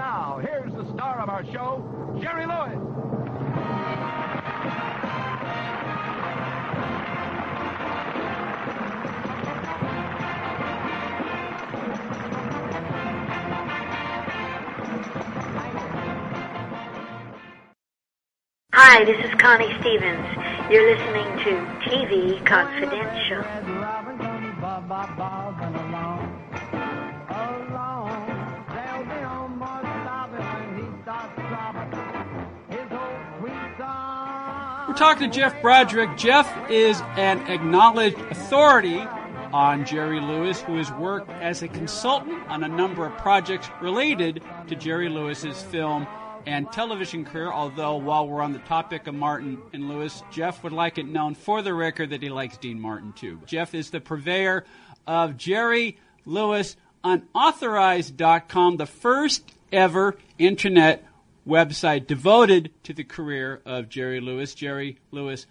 now, here's the star of our show, Jerry Lewis. Hi, this is Connie Stevens. You're listening to TV Confidential. Talking to Jeff Broderick. Jeff is an acknowledged authority on Jerry Lewis, who has worked as a consultant on a number of projects related to Jerry Lewis's film and television career. Although, while we're on the topic of Martin and Lewis, Jeff would like it known for the record that he likes Dean Martin too. Jeff is the purveyor of Jerry Lewis Unauthorized.com, the first ever internet website devoted to the career of Jerry Lewis. Jerry Lewis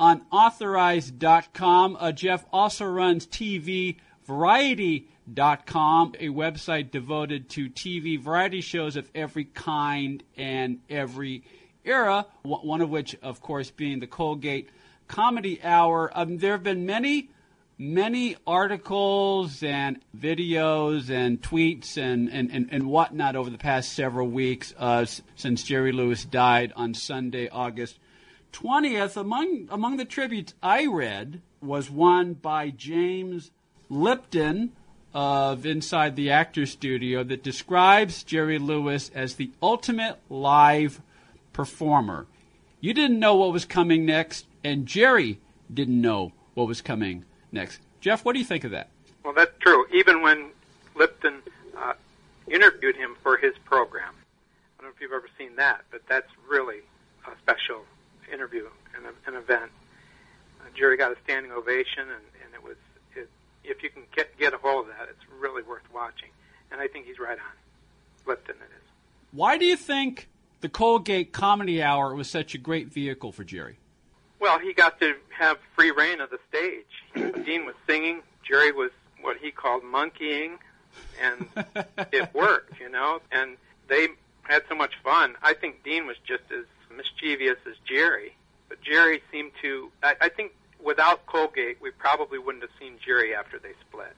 Unauthorized.com. Uh, Jeff also runs TV Variety.com, a website devoted to TV variety shows of every kind and every era, one of which, of course, being the Colgate Comedy Hour. Um, there have been many, many articles and videos and tweets and, and, and, and whatnot over the past several weeks uh, since Jerry Lewis died on Sunday, August 20th. Among, among the tributes I read was one by James Lipton of Inside the Actor Studio that describes Jerry Lewis as the ultimate live performer. You didn't know what was coming next, and Jerry didn't know what was coming next. Jeff, what do you think of that? Well, that's true. Even when Lipton uh, interviewed him for his program, I don't know if you've ever seen that, but that's really a special interview and an event. Uh, Jerry got a standing ovation, and, and it was it, if you can get get a hold of that, it's really worth watching. And I think he's right on. Lipton, it is. Why do you think the Colgate Comedy Hour was such a great vehicle for Jerry? Well, he got to have free reign of the stage. Dean was singing, Jerry was what he called monkeying, and it worked, you know. And they had so much fun. I think Dean was just as mischievous as Jerry, but Jerry seemed to. I, I think without Colgate, we probably wouldn't have seen Jerry after they split.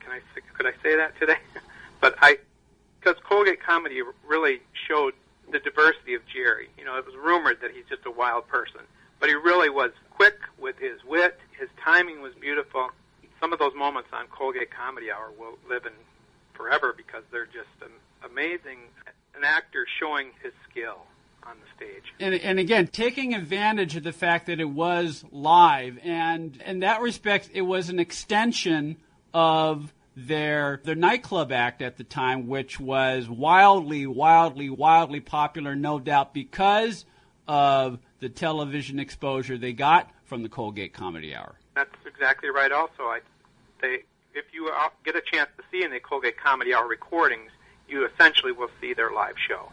Can I could I say that today? but I because Colgate comedy really showed the diversity of Jerry. You know, it was rumored that he's just a wild person, but he really was quick with his wit. His timing was beautiful. Some of those moments on Colgate Comedy Hour will live in forever because they're just amazing. An actor showing his skill on the stage. And, and again, taking advantage of the fact that it was live, and in that respect, it was an extension of their their nightclub act at the time, which was wildly, wildly, wildly popular, no doubt, because of the television exposure they got from the Colgate Comedy Hour. That's exactly right. Also, I, they, if you get a chance to see any Colgate Comedy Hour recordings, you essentially will see their live show,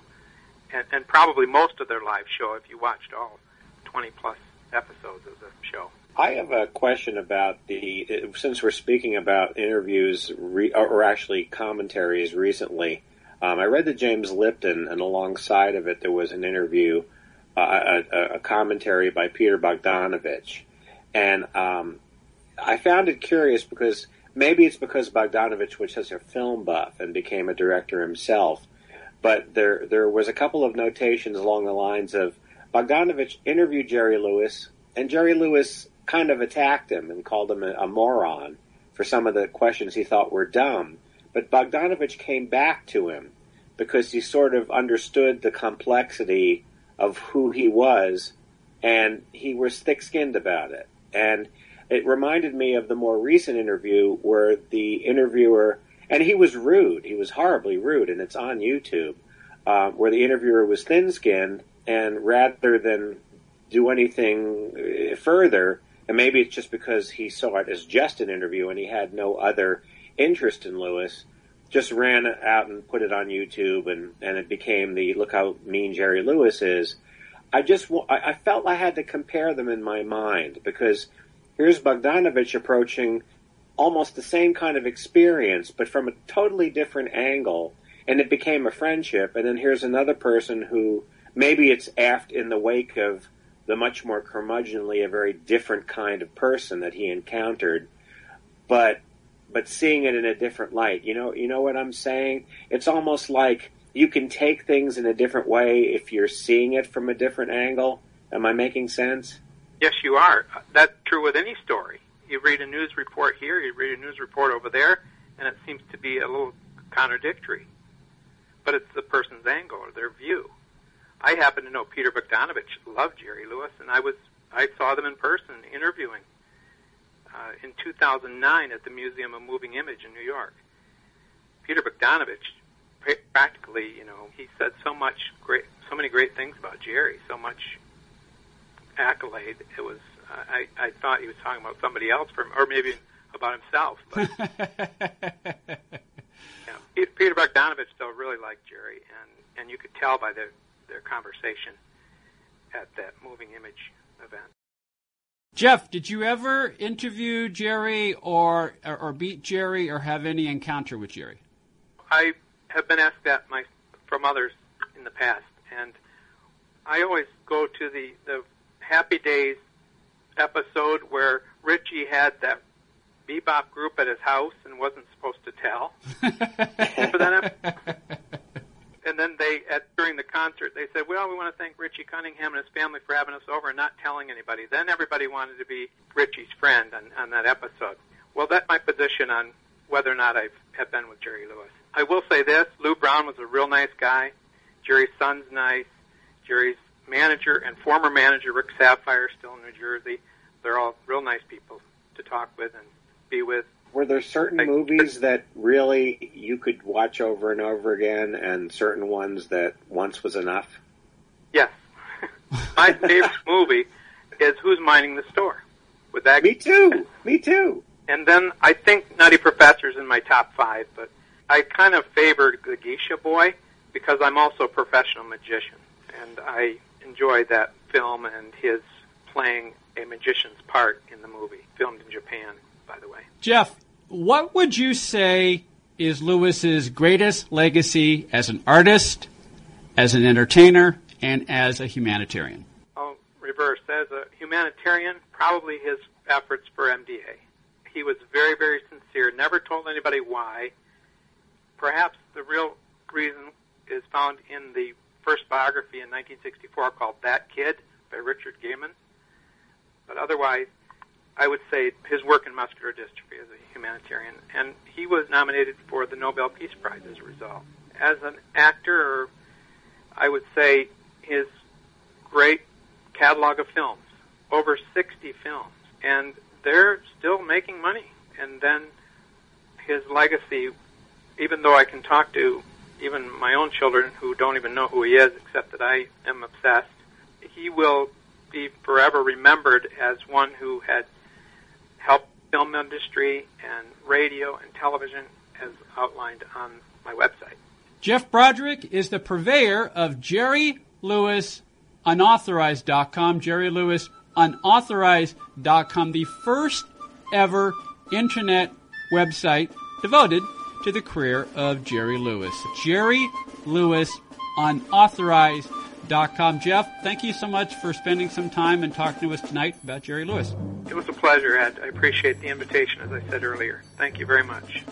and, and probably most of their live show if you watched all 20 plus episodes of the show. I have a question about the since we're speaking about interviews re, or actually commentaries recently. Um, I read the James Lipton, and alongside of it, there was an interview, uh, a, a, commentary by Peter Bogdanovich, and um, I found it curious because maybe it's because Bogdanovich was such a film buff and became a director himself, but there there was a couple of notations along the lines of Bogdanovich interviewed Jerry Lewis, and Jerry Lewis kind of attacked him and called him a, a moron for some of the questions he thought were dumb. But Bogdanovich came back to him because he sort of understood the complexity of who he was, and he was thick-skinned about it. And it reminded me of the more recent interview where the interviewer, and he was rude, he was horribly rude, and it's on YouTube, uh, where the interviewer was thin-skinned, and rather than do anything further, and maybe it's just because he saw it as just an interview and he had no other interest in Lewis, just ran out and put it on YouTube and, and it became the look how mean Jerry Lewis is. I just, I felt I had to compare them in my mind because here's Bogdanovich approaching almost the same kind of experience, but from a totally different angle. and it became a friendship. And then here's another person who maybe it's aft in the wake of the much more curmudgeonly, a very different kind of person that he encountered, but but seeing it in a different light. You know, you know what I'm saying? It's almost like you can take things in a different way if you're seeing it from a different angle. Am I making sense? Yes, you are. That's true with any story. You read a news report here, you read a news report over there, and it seems to be a little contradictory. But it's the person's angle or their view. I happen to know Peter Bogdanovich loved Jerry Lewis, and I was I saw them in person interviewing uh, in 2009 at the Museum of Moving Image in New York. Peter Bogdanovich, practically, you know, he said so much great, so many great things about Jerry, so much accolade. It was uh, I I thought he was talking about somebody else from, or maybe about himself. But, yeah, Peter Bogdanovich still really liked Jerry, and and you could tell by their their conversation at that moving image event. Jeff, did you ever interview Jerry or, or or beat Jerry or have any encounter with Jerry? I have been asked that my from others in the past, and I always go to the the Happy Days episode where Richie had that bebop group at his house and wasn't supposed to tell. Remember that? and then they, at during the concert, they said, "Well, we want to thank Richie Cunningham and his family for having us over and not telling anybody." Then everybody wanted to be Richie's friend on, on that episode. Well, that's my position on whether or not I have been with Jerry Lewis. I will say this: Lou Brown was a real nice guy. Jerry's son's nice. Jerry's manager and former manager Rick Saphire, still in New Jersey. They're all real nice people to talk with and be with. Were there certain movies that really you could watch over and over again, and certain ones that once was enough? Yes. My favorite movie is Who's Minding the Store. With that, me too. Me too. And then I think Nutty Professor's in my top five, but I kind of favor the Geisha Boy because I'm also a professional magician, and I enjoyed that film and his playing a magician's part in the movie, filmed in Japan, by the way. Jeff, what would you say is Lewis's greatest legacy as an artist, as an entertainer, and as a humanitarian? Oh, reverse. As a humanitarian, probably his efforts for MDA. He was very, very sincere, never told anybody why. Perhaps the real reason is found in the first biography in 1964 called That Kid by Richard Gehman. But otherwise, I would say his work in muscular dystrophy as a humanitarian, and he was nominated for the Nobel Peace Prize as a result. As an actor, I would say his great catalog of films, over 60 films, and they're still making money. And then his legacy, even though I can talk to even my own children who don't even know who he is, except that I am obsessed, he will be forever remembered as one who had helped film industry and radio and television as outlined on my website. Jeff Broderick is the purveyor of Jerry Lewis Unauthorized.com, Jerry Lewis Unauthorized.com, the first ever internet website devoted to the career of Jerry Lewis. Jerry Lewis Unauthorized.com. Jeff, thank you so much for spending some time and talking to us tonight about Jerry Lewis. It was a pleasure, Ed. I appreciate the invitation, as I said earlier. Thank you very much.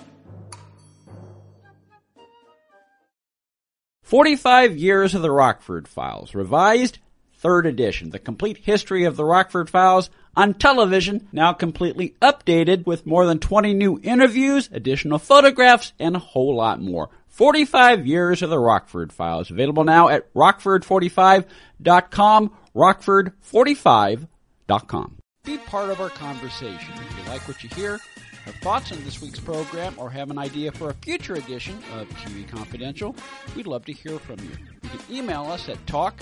45 Years of the Rockford Files, revised, third edition. The complete history of the Rockford Files on television, now completely updated with more than 20 new interviews, additional photographs, and a whole lot more. 45 years of the Rockford Files, available now at rockford45.com, rockford45.com. Be part of our conversation. If you like what you hear, have thoughts on this week's program, or have an idea for a future edition of TV Confidential, we'd love to hear from you. You can email us at talk